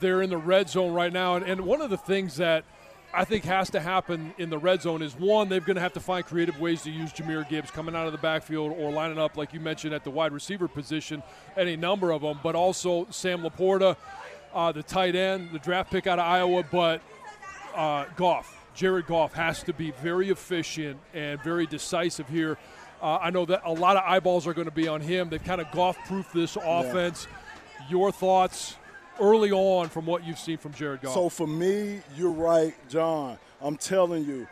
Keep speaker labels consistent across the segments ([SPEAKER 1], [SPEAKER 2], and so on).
[SPEAKER 1] They're in the red zone right now, and, and one of the things that I think has to happen in the red zone is one, they're going to have to find creative ways to use Jahmyr Gibbs coming out of the backfield or lining up, like you mentioned, at the wide receiver position, any number of them, but also Sam LaPorta, uh, the tight end, the draft pick out of Iowa, but uh, Goff. Jared Goff has to be very efficient and very decisive here. Uh, I know that a lot of eyeballs are going to be on him. They've kind of Goff proofed this offense. Yeah. Your thoughts? Early on from what you've seen from Jared Goff?
[SPEAKER 2] So for me, you're right, John. I'm telling you,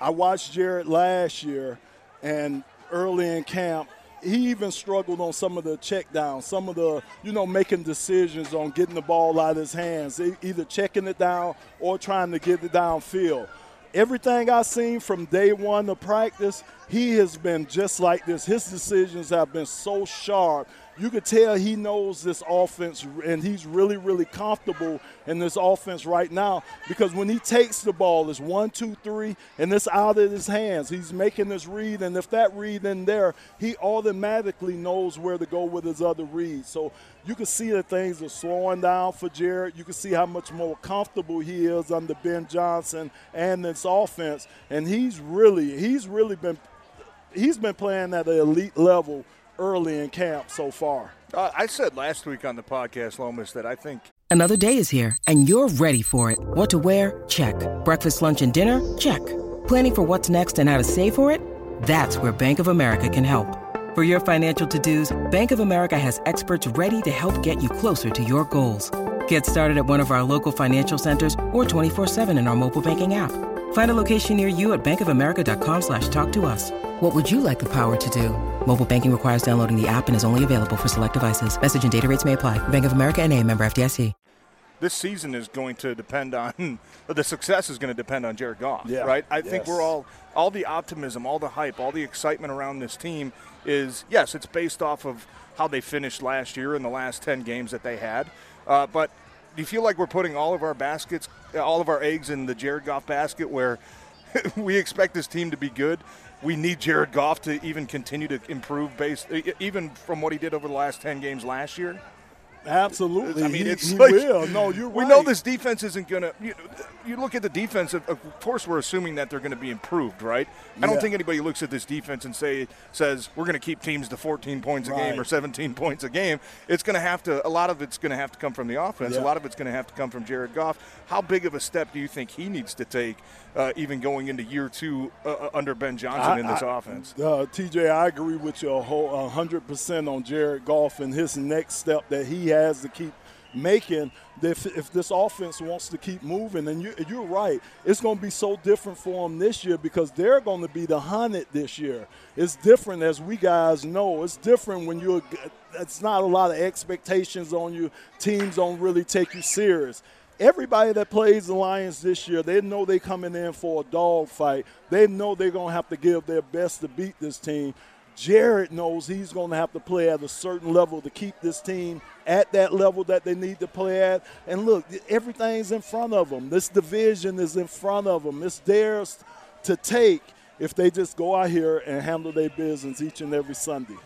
[SPEAKER 2] I watched Jared last year, and early in camp, he even struggled on some of the check downs, some of the, you know, making decisions on getting the ball out of his hands, either checking it down or trying to get it downfield. Everything I've seen from day one of practice, he has been just like this. His decisions have been so sharp you could tell he knows this offense and he's really, really comfortable in this offense right now because when he takes the ball, it's one, two, three, and it's out of his hands. He's making this read, and if that read in there, he automatically knows where to go with his other read. So you can see that things are slowing down for Jared. You can see how much more comfortable he is under Ben Johnson and this offense, and he's really, he's really been, he's been playing at an elite level early in camp so far.
[SPEAKER 3] Uh, I said last week on the podcast, Lomas, that I think.
[SPEAKER 4] Another day is here, and you're ready for it. What to wear? Check. Breakfast, lunch, and dinner? Check. Planning for what's next and how to save for it? That's where Bank of America can help. For your financial to dos, Bank of America has experts ready to help get you closer to your goals. Get started at one of our local financial centers or 24-7 in our mobile banking app. Find a location near you at bankofamerica.com slash talk to us. What would you like the power to do? Mobile banking requires downloading the app and is only available for select devices. Message and data rates may apply. Bank of America and a member FDIC.
[SPEAKER 3] This season is going to depend on the success is going to depend on Jared Goff,
[SPEAKER 2] yeah.
[SPEAKER 3] right? I
[SPEAKER 2] yes.
[SPEAKER 3] think we're all all the optimism, all the hype, all the excitement around this team is yes, it's based off of how they finished last year in the last ten games that they had. Uh, but do you feel like we're putting all of our baskets, all of our eggs in the Jared Goff basket, where we expect this team to be good, we need Jared Goff to even continue to improve based even from what he did over the last 10 games last year.
[SPEAKER 2] Absolutely.
[SPEAKER 3] I mean,
[SPEAKER 2] he,
[SPEAKER 3] it's
[SPEAKER 2] he
[SPEAKER 3] like,
[SPEAKER 2] will. No, you're
[SPEAKER 3] we
[SPEAKER 2] right.
[SPEAKER 3] know this defense isn't going to. You, you, look at the defense. Of, of course, we're assuming that they're going to be improved, right? I don't think anybody looks at this defense and say says we're going to keep teams to 14 points a
[SPEAKER 2] right.
[SPEAKER 3] game or 17 points a game. It's going to have to. A lot of it's going to have to come from the offense.
[SPEAKER 2] Yeah.
[SPEAKER 3] A lot of it's going to have to come from Jared Goff. How big of a step do you think he needs to take, uh, even going into year two uh, uh under Ben Johnson
[SPEAKER 2] I,
[SPEAKER 3] in this
[SPEAKER 2] I,
[SPEAKER 3] offense?
[SPEAKER 2] Uh, TJ, I agree with you a whole 100 percent on Jared Goff and his next step that he has to keep making if, if this offense wants to keep moving. And you, you're right, it's going to be so different for them this year because they're going to be the hunted this year. It's different, as we guys know. It's different when you're. It's not a lot of expectations on you. Teams don't really take you serious. Everybody that plays the Lions this year, they know they're coming in for a dog fight. They know they're going to have to give their best to beat this team. Jared knows he's going to have to play at a certain level to keep this team at that level that they need to play at. And look, everything's in front of them. This division is in front of them. It's theirs to take if they just go out here and handle their business each and every Sunday.